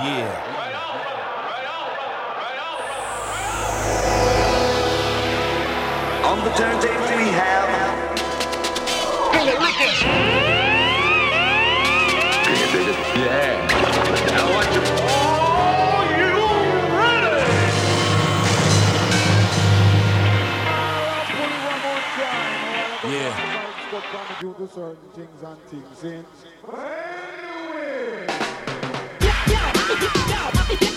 Yeah. On the turntable we have. Billy Ricketts. Yeah. Now yeah. Are you ready? Yeah. yeah. Yo,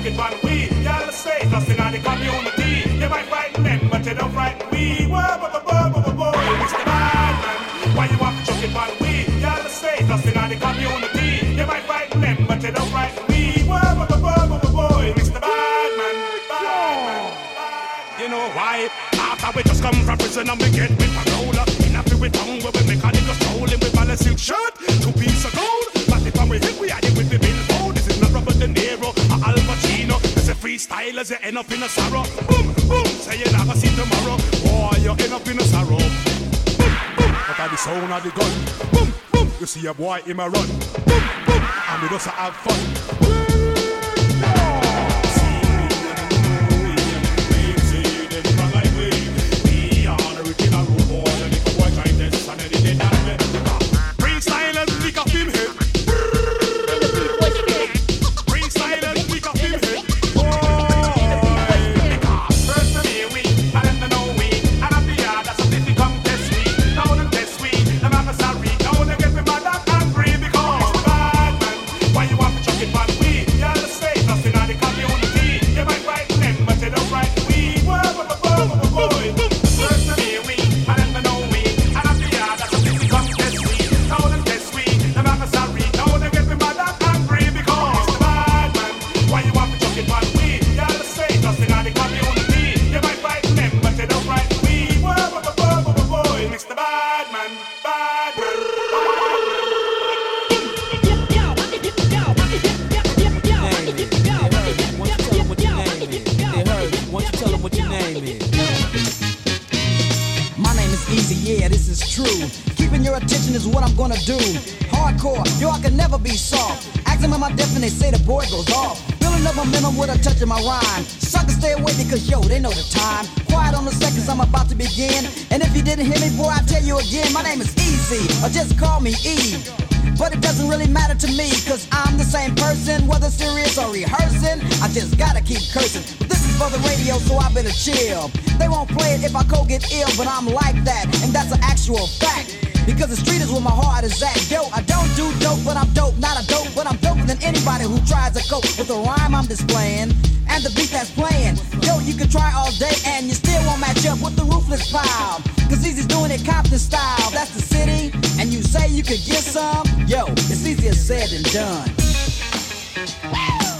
talking about we. Y'all are safe, lost in the community. You might frighten them, but they don't frighten we. Whoa, whoa, the whoa, whoa, whoa, Mr. Badman. Why you want to talking about we? Y'all are safe, lost in the community. You might frighten them, but they don't frighten we. Whoa, whoa, the whoa, whoa, whoa, Mr. Badman. You know why? After we just come from prison and we get with a roller. Enough with tongue where we make a nigga stolen with balance silk shirt. violence, you end up in a sorrow. Boom, boom, say you never see tomorrow. Boy, you end up in a sorrow. Boom, boom, but by the sound of the gun. Boom, boom, you see a boy in my run. Boom, boom, and we just have fun. If you didn't hear me, boy, I'll tell you again. My name is Eazy, or just call me E. But it doesn't really matter to me, cause I'm the same person, whether serious or rehearsing. I just gotta keep cursing. This is for the radio, so I better chill. They won't play it if I go get ill, but I'm like that, and that's an actual fact. Because the street is where my heart is at. Yo, I don't do dope, but I'm dope, not a dope, but I'm doper than anybody who tries to cope with the rhyme I'm displaying and the beat that's playing. Yo, you can try all day and you still won't match up with the ruthless pile. Cause Eazy's doing it Compton style. That's the city, and you say you could get some. Yo, it's easier said than done. Woo!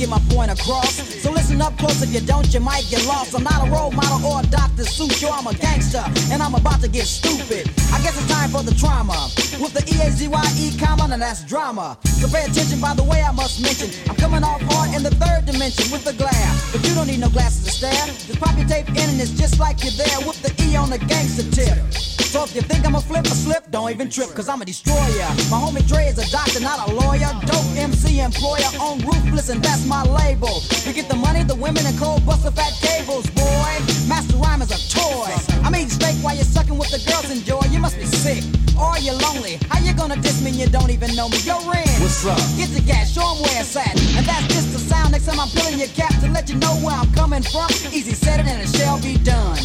Get my point across. So listen up close if you don't, you might get lost. I'm not a role model or a Dr. Seuss, yo, I'm a gangster, and I'm about to get stupid. I guess it's time for the trauma. With the E-A-Z-Y-E comma, and that's drama. So pay attention by the way I must mention. I'm coming off hard in the third dimension with the glass. But you don't need no glasses to stare. Just pop your tape in and it's just like you're there with the E on the gangster tip. So if you think I'm a flip or slip, don't even trip, cause I'm a destroyer. My homie Dre is a doctor, not a lawyer. Dope MC employer on ruthless, and that's my label. We get the money, the women, and cold buster fat cables, boy. Master rhyme is a toy. I'm eating steak while you're sucking with the girls enjoy. You must be sick. Or you're lonely. How you gonna diss me and you don't even know me? Yo, Ren. What's up? Get the gas, show 'em where it's at. And that's just the sound. Next time I'm pulling your cap to let you know where I'm coming from. Eazy said it and it shall be done.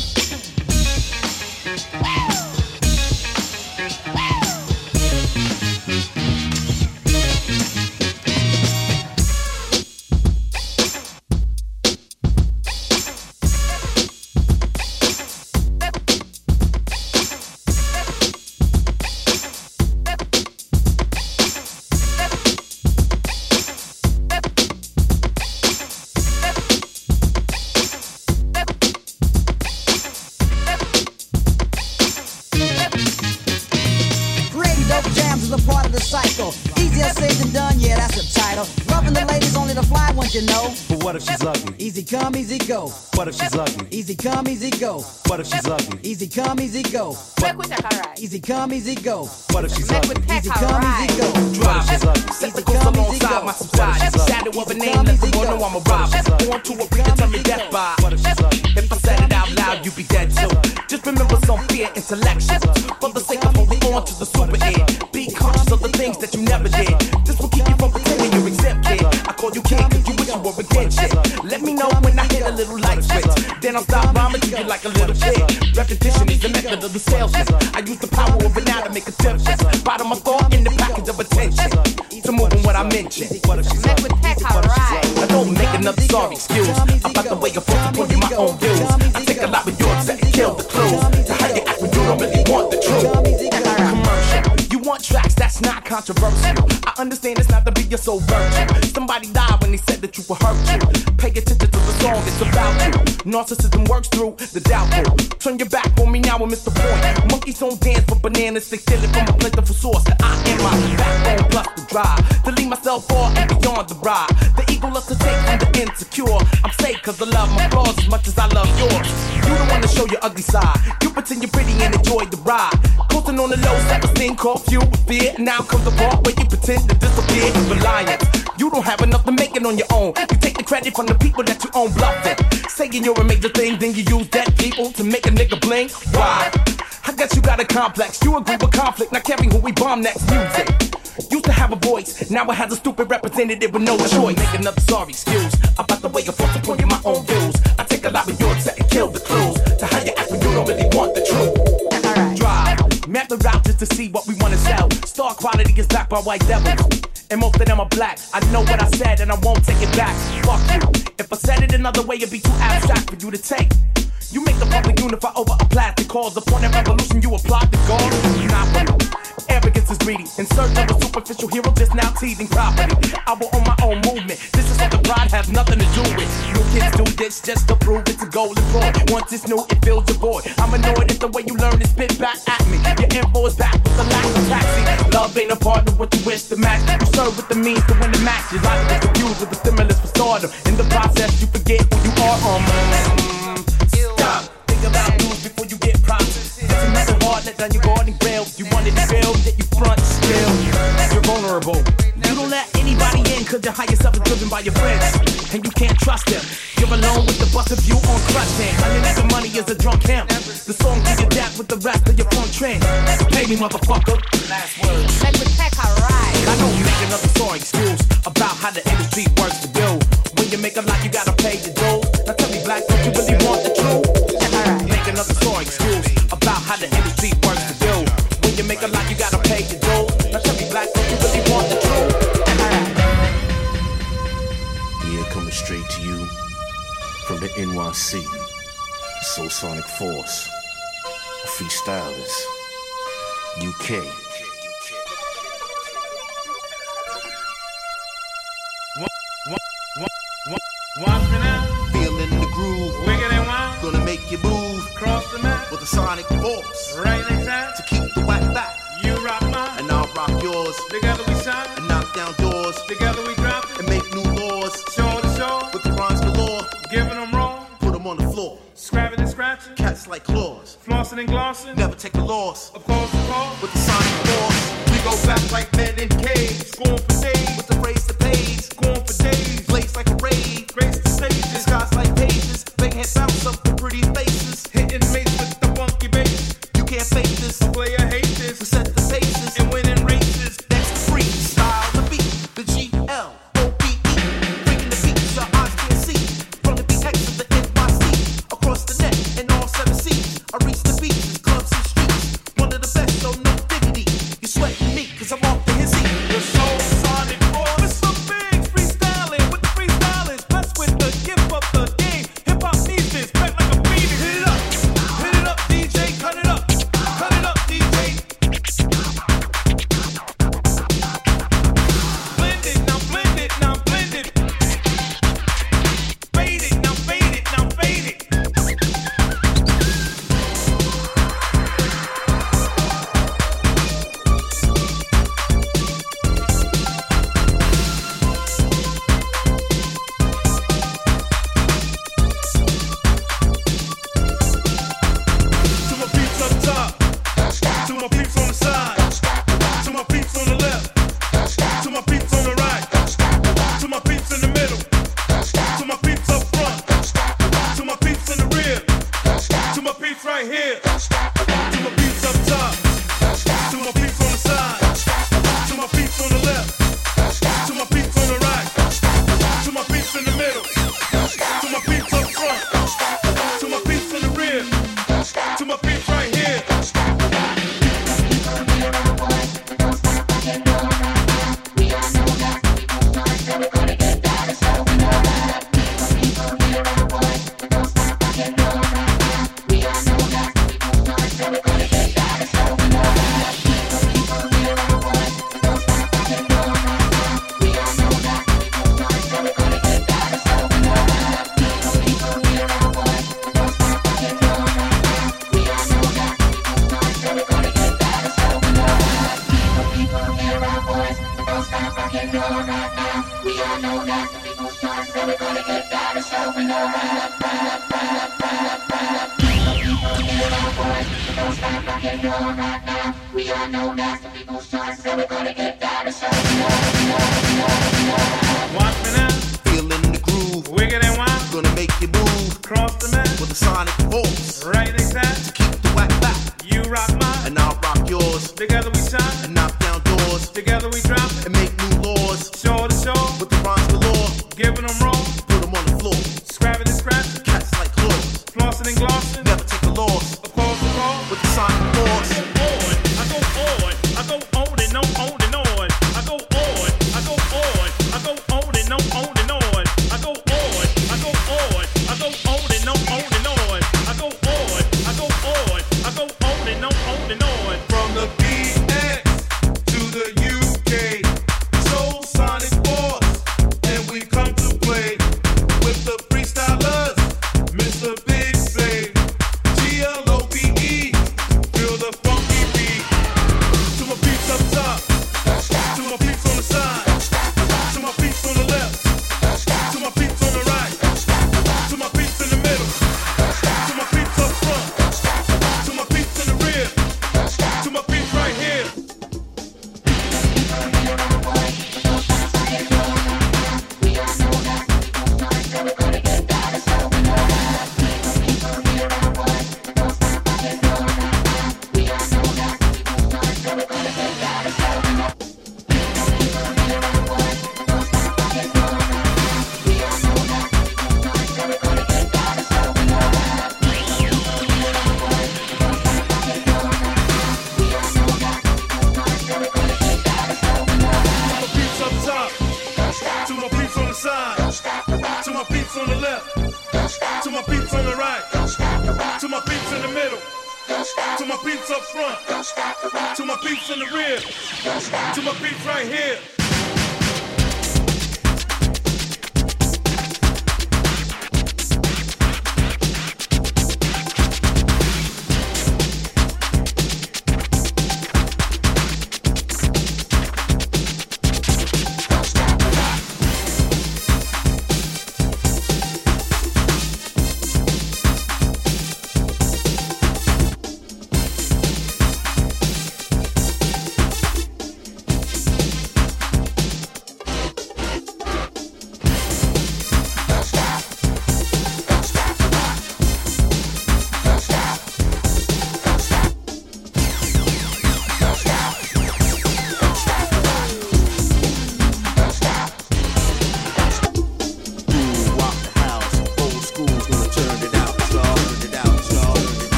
Come, easy go. What if she's ugly? Easy come, easy go. Make we take a ride. Easy come, easy go. What if she's Make ugly? we take Easy a come, ride. easy go. What if she's ugly? Set the Easy course come, easy alongside go. my subside. What if she's Shadow of a Easy name, come, let the easy world go. know I'm a rob. she's ugly? Born to a predetermined death by. What if she's ugly? If I said it out loud, you'd be dead too. Just remember some fear intellectual. For the sake of holding on to the super id. Be conscious of the things that you never did. Call you king cause you wish you were again shit. Let me know when I hit a little light switch. Then I'll stop rhyming to you like a little kid. Repetition is the method of the salesman. I use the power of an hour to make a difference. Bottom of thought in the package of attention. To move on what I mentioned. What if she's Make ugly? we take a ride. I don't make another sorry excuse about the way you're forced to put in my own views. I take a lot with your set and kill the clues to how you act when you don't really want the truth. Commercial. You want tracks that's not controversial. Understand it's not to be your soul virtue. Somebody died when they said that you were hurt you. Pay attention to the song, it's about you. Narcissism works through the doubtful. Turn your back on me now and miss the. Monkeys don't dance for bananas, they steal it from a plentiful source. I am my backbone plus the drive. To leave myself far and beyond the ride. Insecure. I'm safe cause I love my flaws as much as I love yours. You don't wanna show your ugly side. You pretend you're pretty and enjoy the ride. Coasting on the low, self-esteem caught you with fear. Now comes the part where you pretend to disappear. You Reliance. You don't have enough to make it on your own. You take the credit from the people that you own bluffing. Saying you're a major thing, then you use that people to make a nigga blink. Why? I guess you got a complex. You agree with conflict, not caring who we bomb next. Music. Used to have a voice, now it has a stupid representative with no choice. Make another sorry excuse about the way you're forced to put in my own views. I take a lot of your set and kill the clues to how you act when you don't really want the truth. A. Drive, map the route just to see what we wanna sell. Star quality is backed by white devil. And most of them are black. I know what I said and I won't take it back. Fuck you. If I said it another way, it'd be too abstract for you to take. You make the public unify over a plastic cause. Upon that revolution, you applaud the goal. Real. Arrogance is greedy. In search of a superficial hero, just now teasing property. I will own my own movement. This is something pride has nothing to do with. You kids do this just to prove it's a golden boy. Once it's new, it fills your void. I'm annoyed at the way you learn to spit back at me. Your info is back with the lack of taxi. Love ain't a part of what you wish to match. You serve with the means to win the match. Your life is confused with the stimulus for stardom. In the process, you forget who you are. Um. Think about news before you get props. Another hard let down your guarding rail. You wanted to build, yet you front still. You're vulnerable. You don't let anybody in cause your higher self is driven by your friends. And you can't trust them. You're alone with the bust of you on crutch hand. Underneath the money is a drunk hemp. The song you that with the rest of your front trend. Pay me, motherfucker. Last words. Make we take a Sonic Force, Freestylers, UK. And Never take a loss. Of course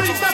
Everybody.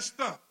messed up.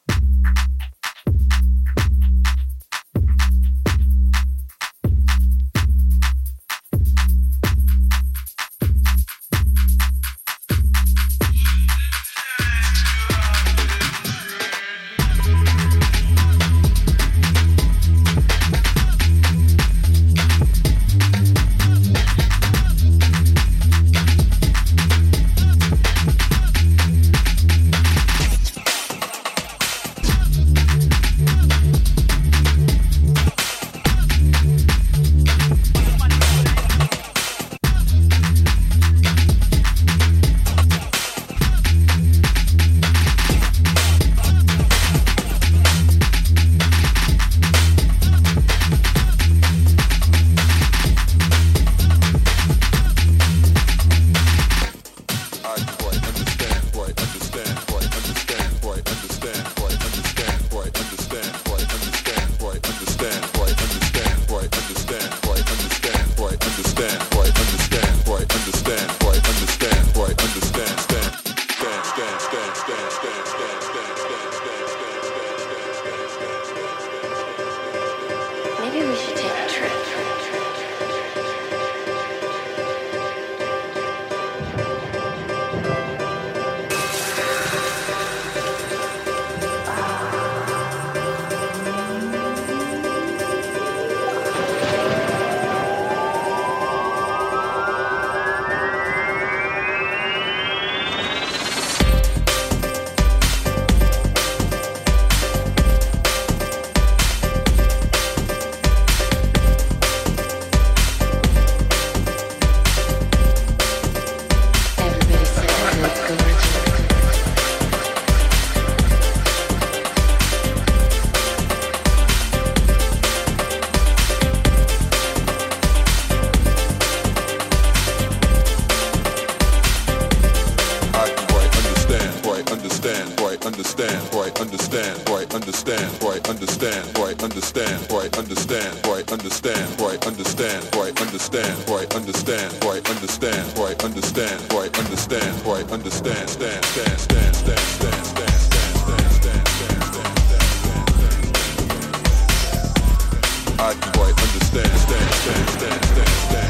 Understand, right, understand, right, understand, right, understand, right, understand, right, understand, right, understand, right, understand, right, understand, right, understand, right, understand, right, understand, right, understand, right, understand, right, understand, stand, stand, stand, stand, stand, stand, I quite understand, stand, stand, stand, stand, stand, stand, stand,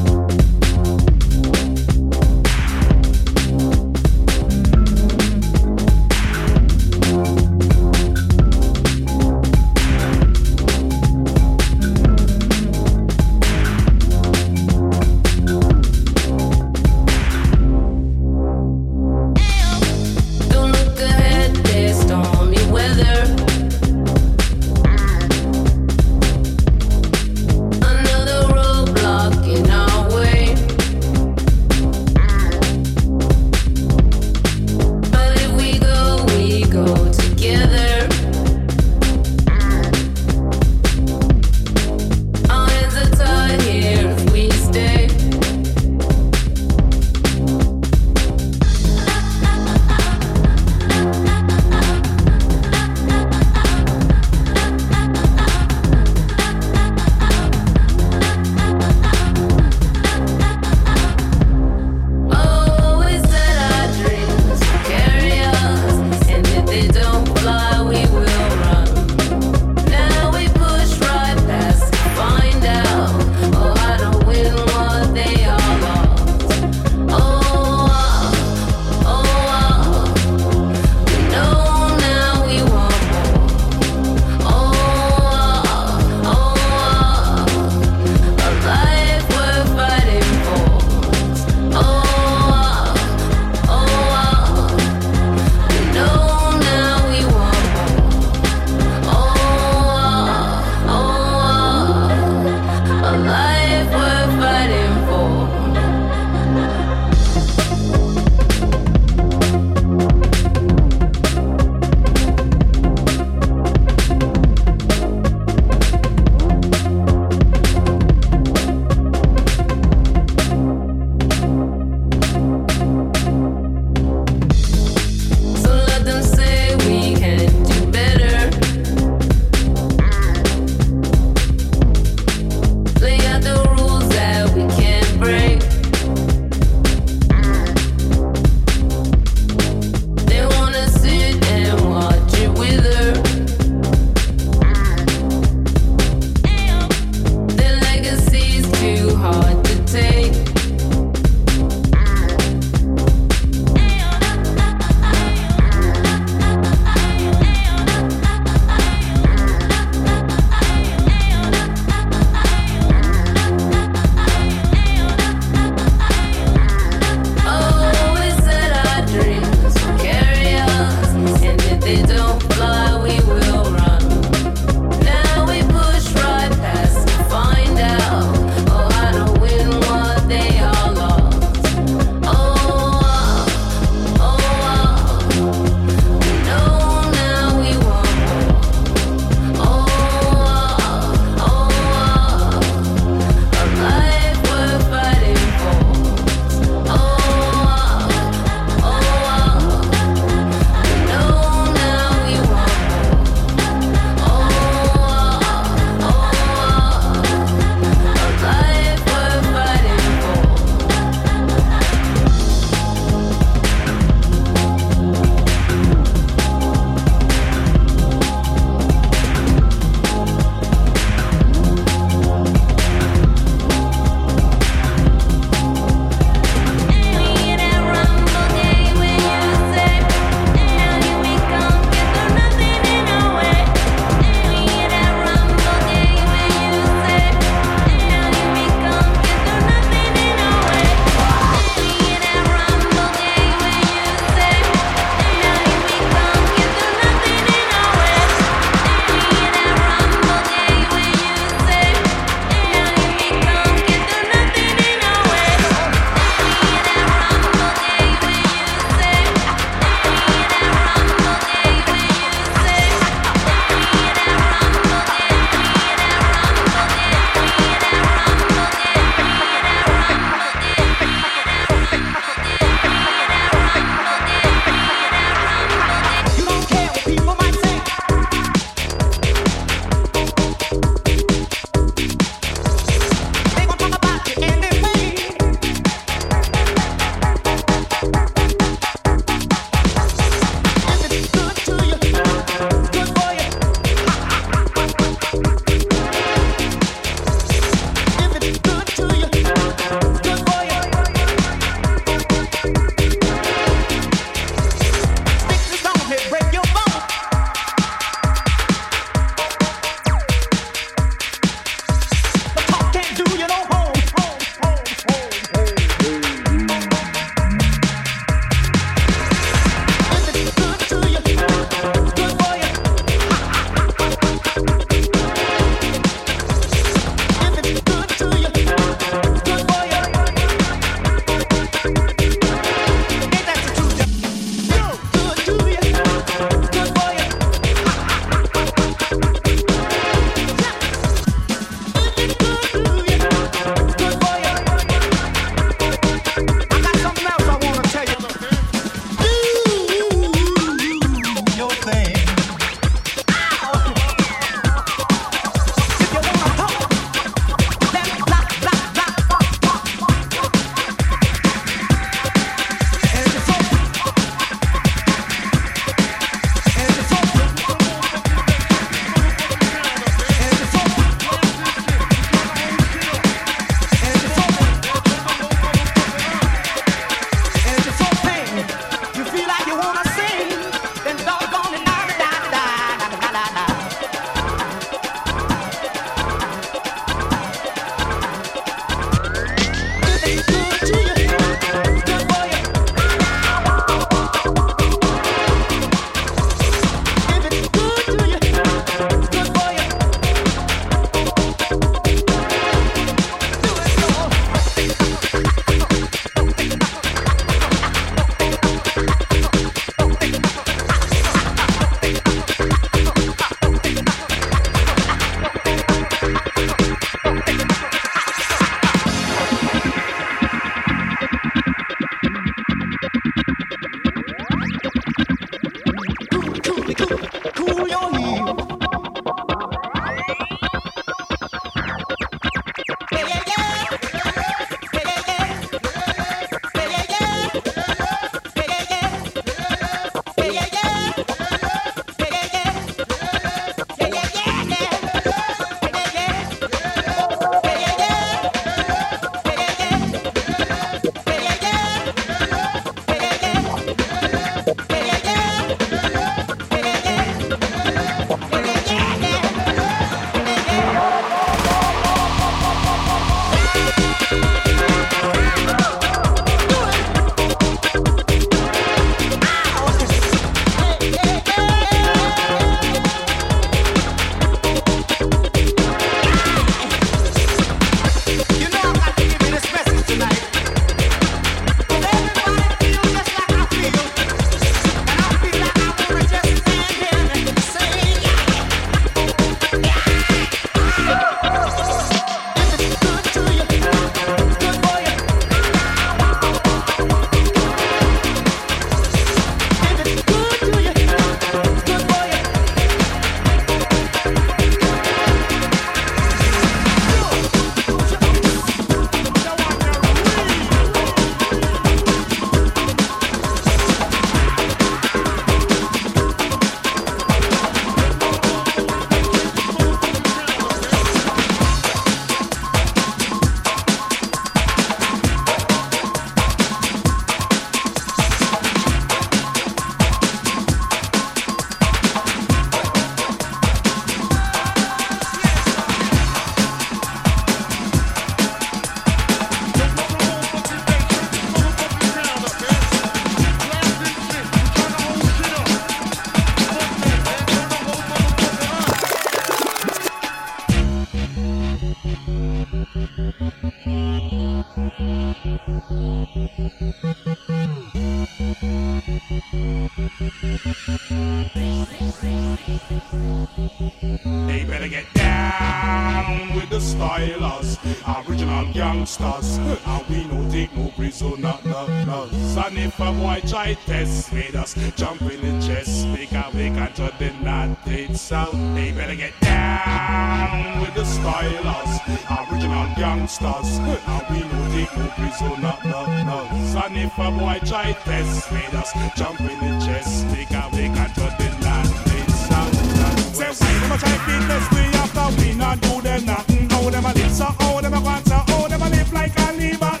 a boy try test me, just jump in the chest, a wake and to the United South. They better get down with the stylers, original gangsters, and we no take no prisoner, no, no. And if a boy try test me, just jump in the chest, a wake and to the United South. Say why them a try to test me after we not do them nothing? How them a live so, how them a want so, how them a live like a leave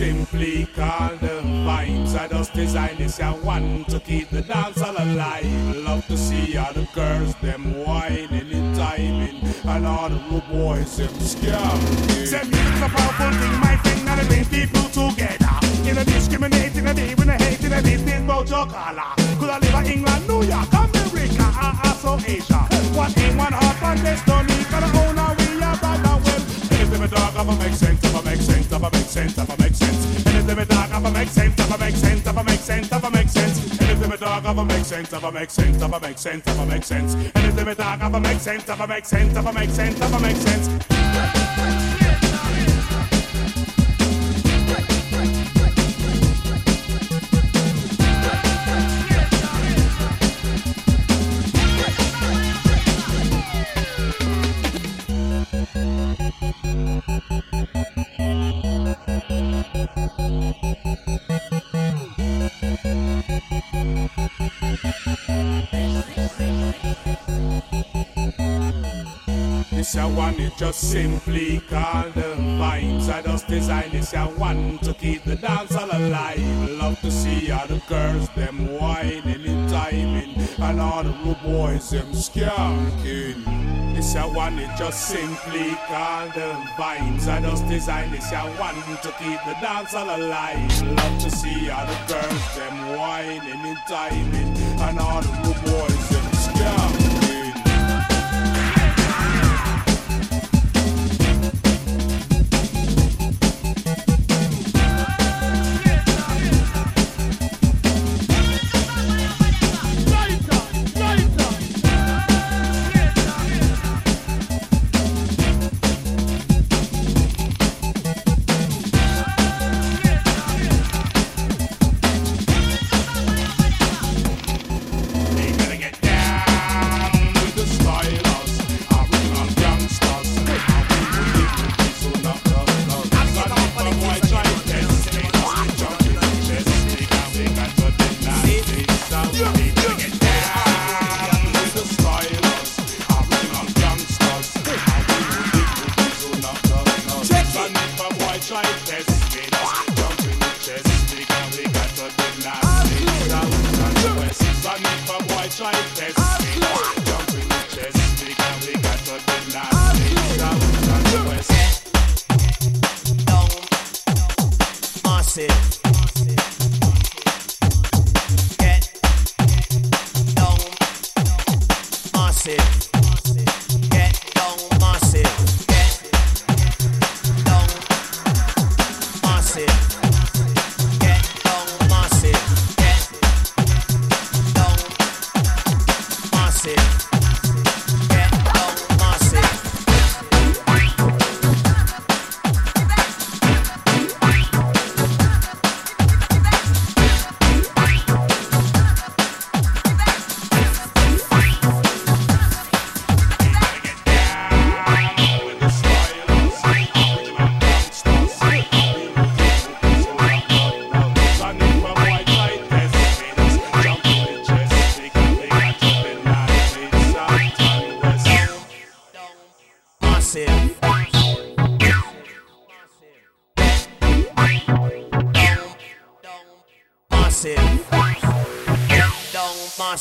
simply called the vibes. I just designed this a one to keep the dance all alive. Love to see all the girls them whining and timing, and all the boys them scamming. I'ma make sense, I'ma make sense, I'ma make sense, I'ma make sense. Anything me dog, I'ma make sense, I'ma make sense, I'ma make sense, I'ma make sense. Just simply called the vibes. I just designed this a one to keep the dance all alive. Love to see all the girls them whining and timing, and all the rude boys them skanking. This a one it just simply called the vibes. I just designed this a one to keep the dance all alive. Love to see all the girls them whining and timing, and all the rude boys them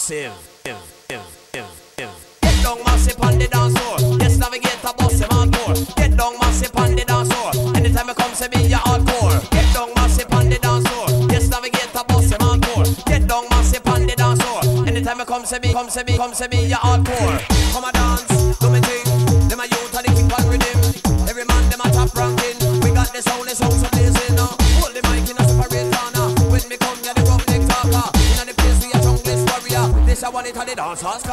massive. Get down massive on the dance floor. Yes, navigate a bossy man tour. Get down massive on the dance floor. Anytime I come, say me your hardcore. Get down massive on the dance floor. Yes, navigate a bossy man tour. Get down massive on the dance floor. Anytime I come, say me, come, say me, come, say me your hardcore. Come a dance. Sounds hostile.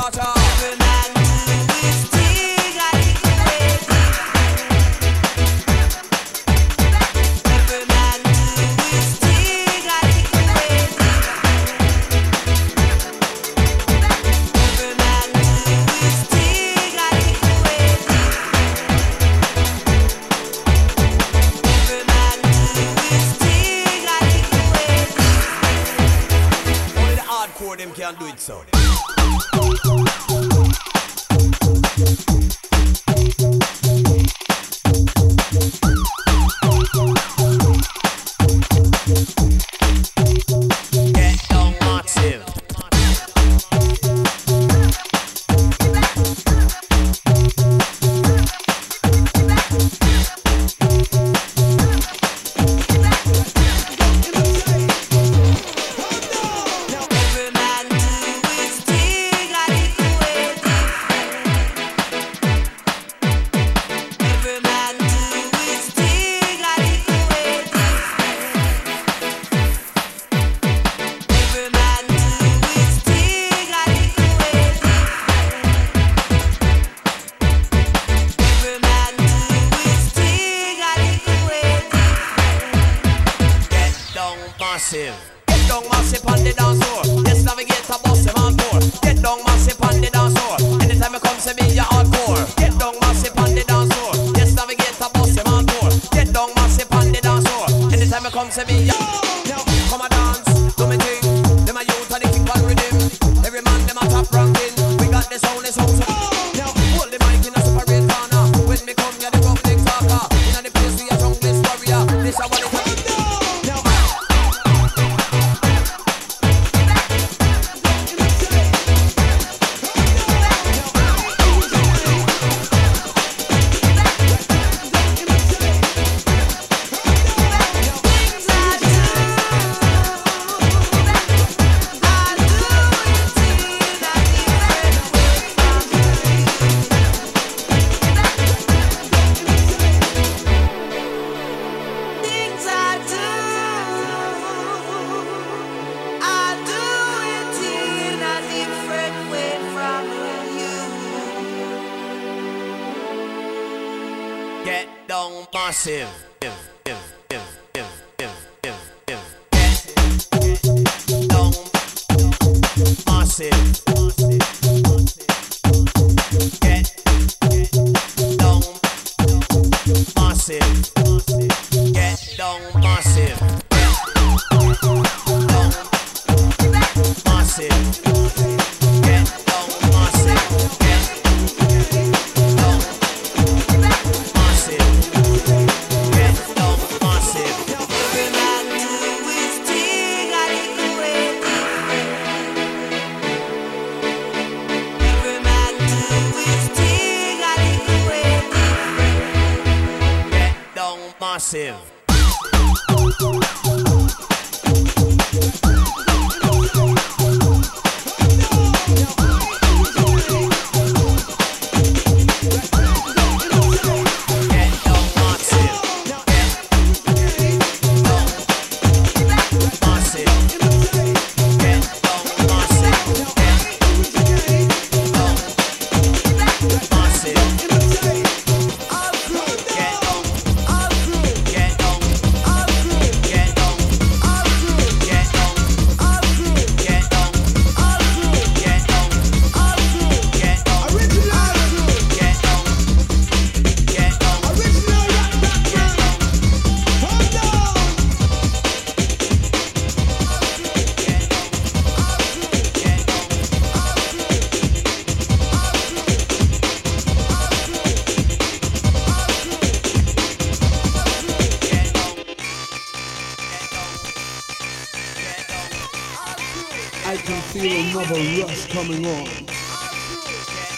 I can feel another rush coming on. Get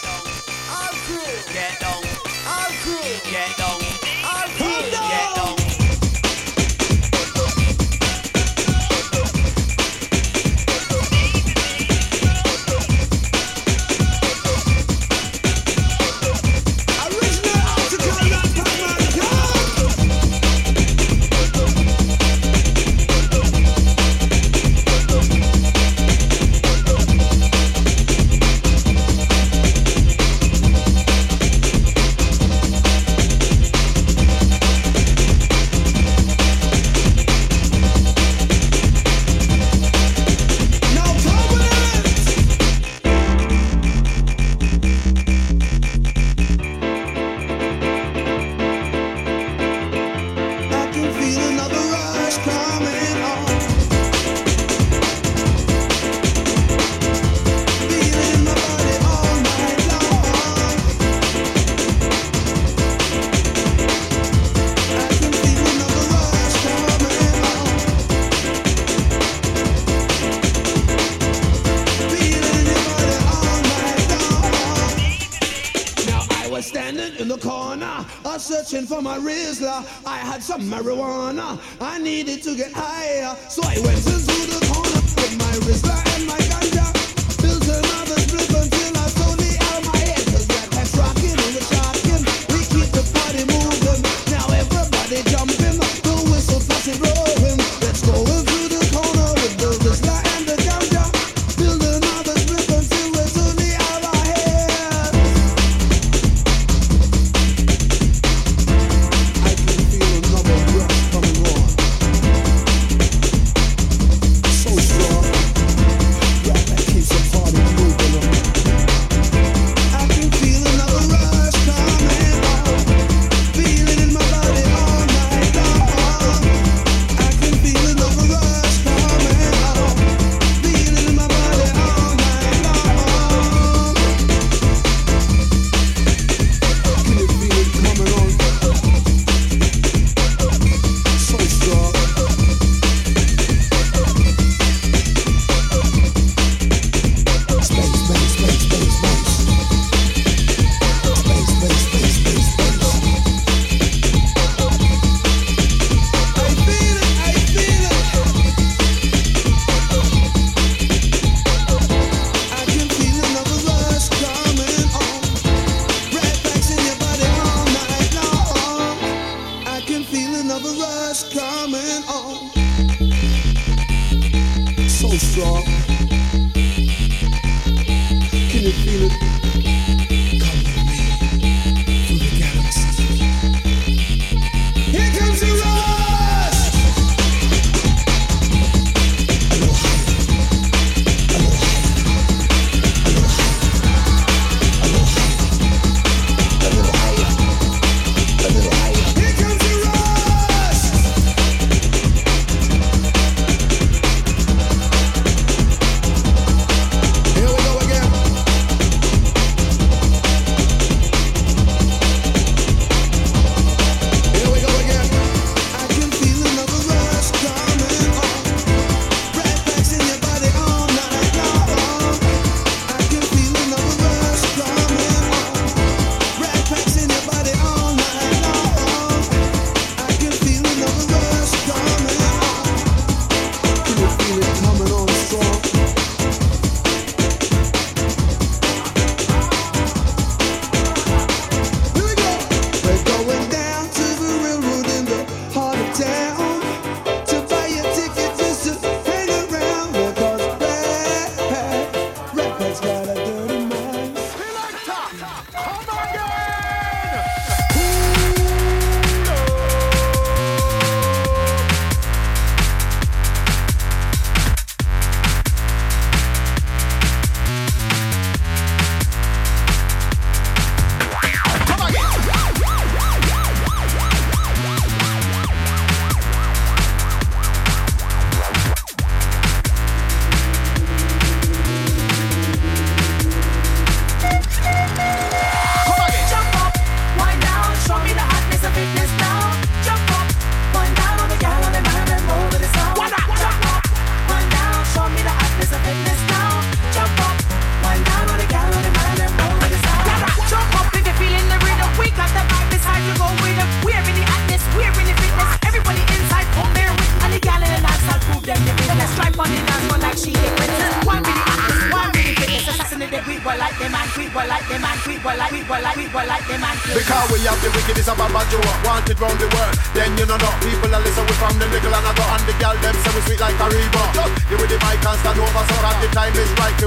down, I'm cool. get down, get down, get down, get down. need to get.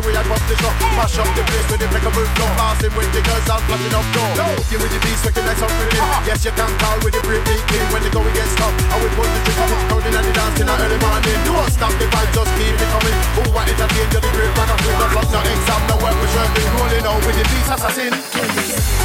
Time is right till we had bump the show Mash up the place with the impeccable flow Passing with the girls and flashing up dough Give with the beats looking like something Yes you can call with the brave beat king When the going gets tough And we pull the the crowd in and the dance in the early morning. Don't stop the vibe just keep it coming. Who want entertain you the great man of the block No exam. No work we sure be rolling out with the beats assassin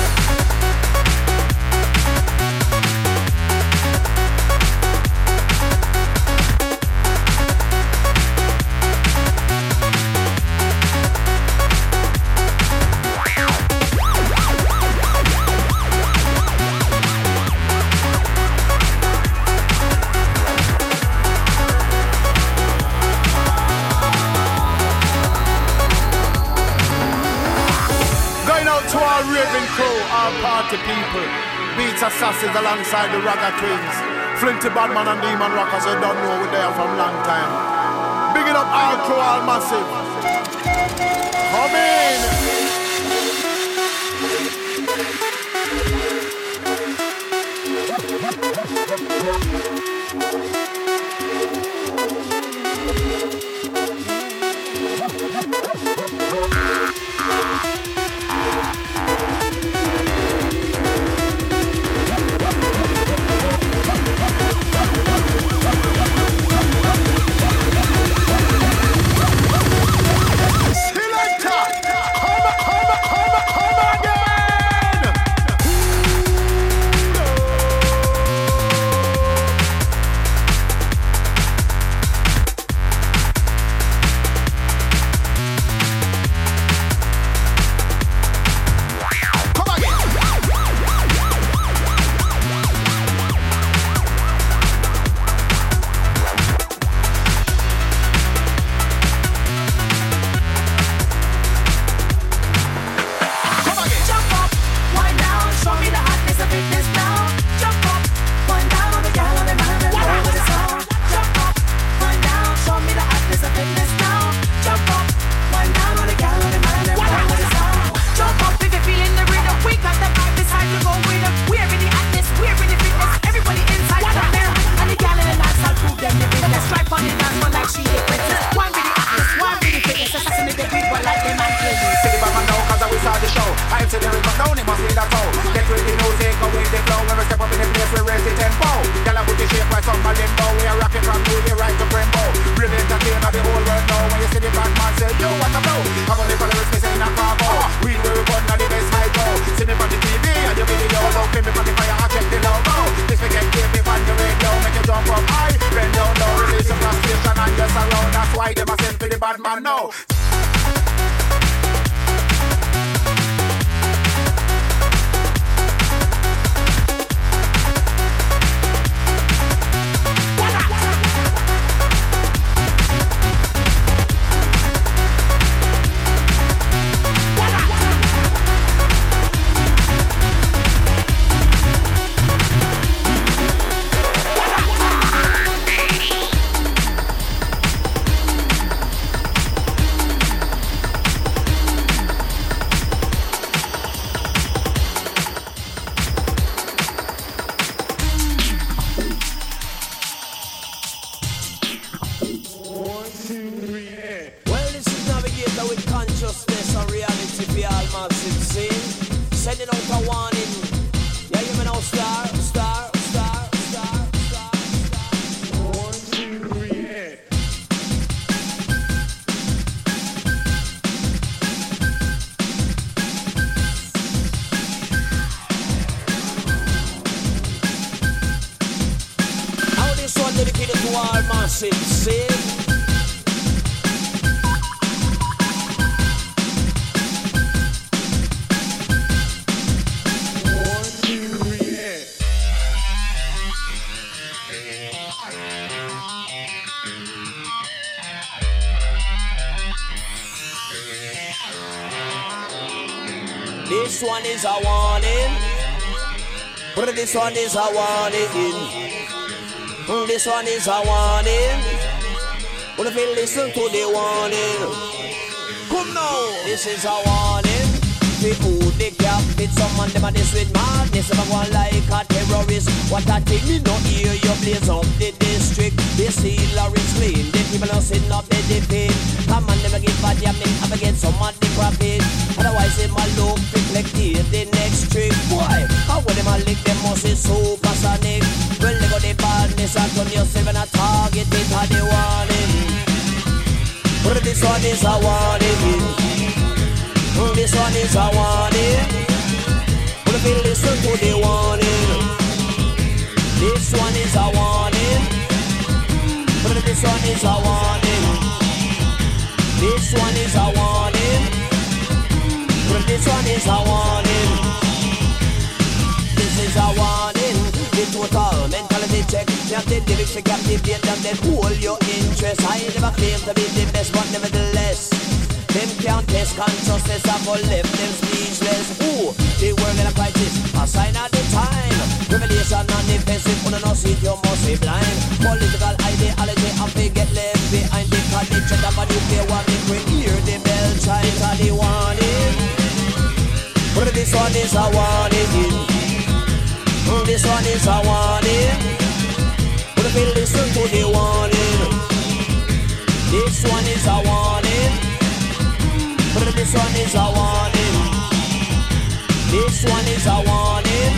Assassins alongside the Ragga Twins. Flinty Badman and Deman Rockers, you don't know we're there from long time. Big Bigging up our crew, all massive. Come in. Selector, one is a warning. But this one is a warning. This one is a warning. But if you listen to the warning, come now. This is a warning. We pull the man, them a this with madness. Them a go like a terrorist. What a thing, me no hear you blaze up the district. They see Lawrence clean. The people not sitting up the defeat. Come on, a give a damn, to get some of the profit. Otherwise, them a look reflected the next trick. Boy, how would them a lick them must be supersonic. Well, they got the badness and turn yourself and a target it and the warning. But this one is a warning. This one is a warning. But if you listen to the warning, this one is a warning. But this one is a warning. This one is a warning. But this one is a warning. This is a warning. The total mentality check. Now the lyrics to captivate them, then hold your interest. I never claim to be the best, but nevertheless. Them can't test consciousness, I go left them speechless. Ooh, the world in a crisis, a sign of the time. Revelation manifest, if you don't see it, you must be blind. Political ideology, I get left behind. The connection of a nuclear war, make we hear the bell chimes of the warning. This one is a warning. This one is a warning. But if you listen to the warning, this one is a warning. But this one is a warning. This one is a warning.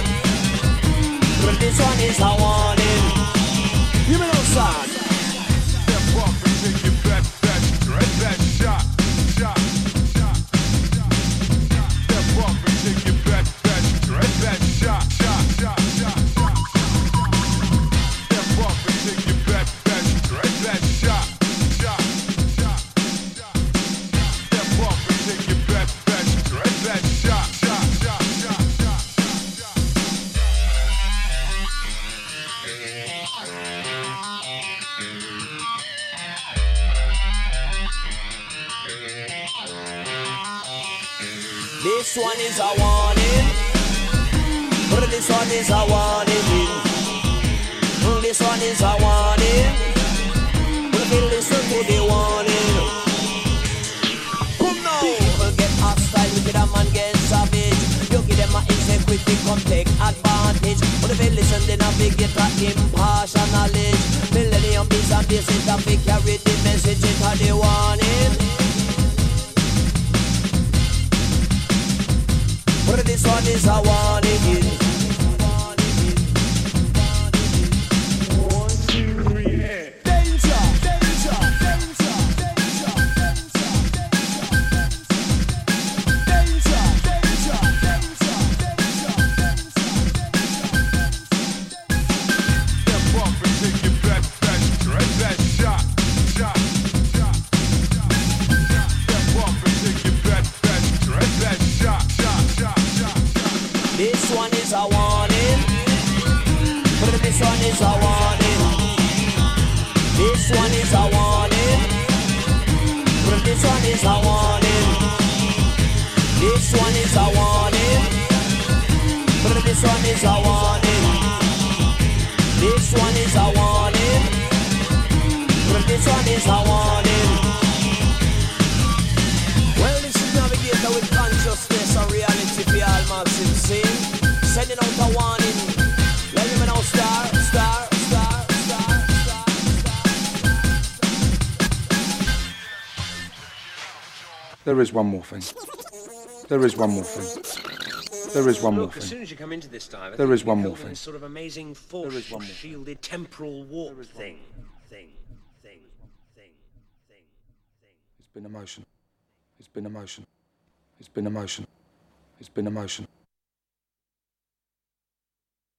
But this one is a warning. You know, son. One is a warning. This one is a warning. If you listen to the warning. Come now. People get hostile, wicked a man get savage. You give them a insecurity, come take advantage. But if you listen, then I big a impartial knowledge. Millennium peace and basic topic carry the message into the warning. But this one is a warning. There is one more thing. There is one more thing. There is one more Look, as soon thing. as you come into this dive, There is one more thing. Sort of amazing force. There is one more shielded temporal warp thing. Thing. Thing. Thing. Thing. It's been emotion. It's been emotion. It's been emotion. It's been emotion.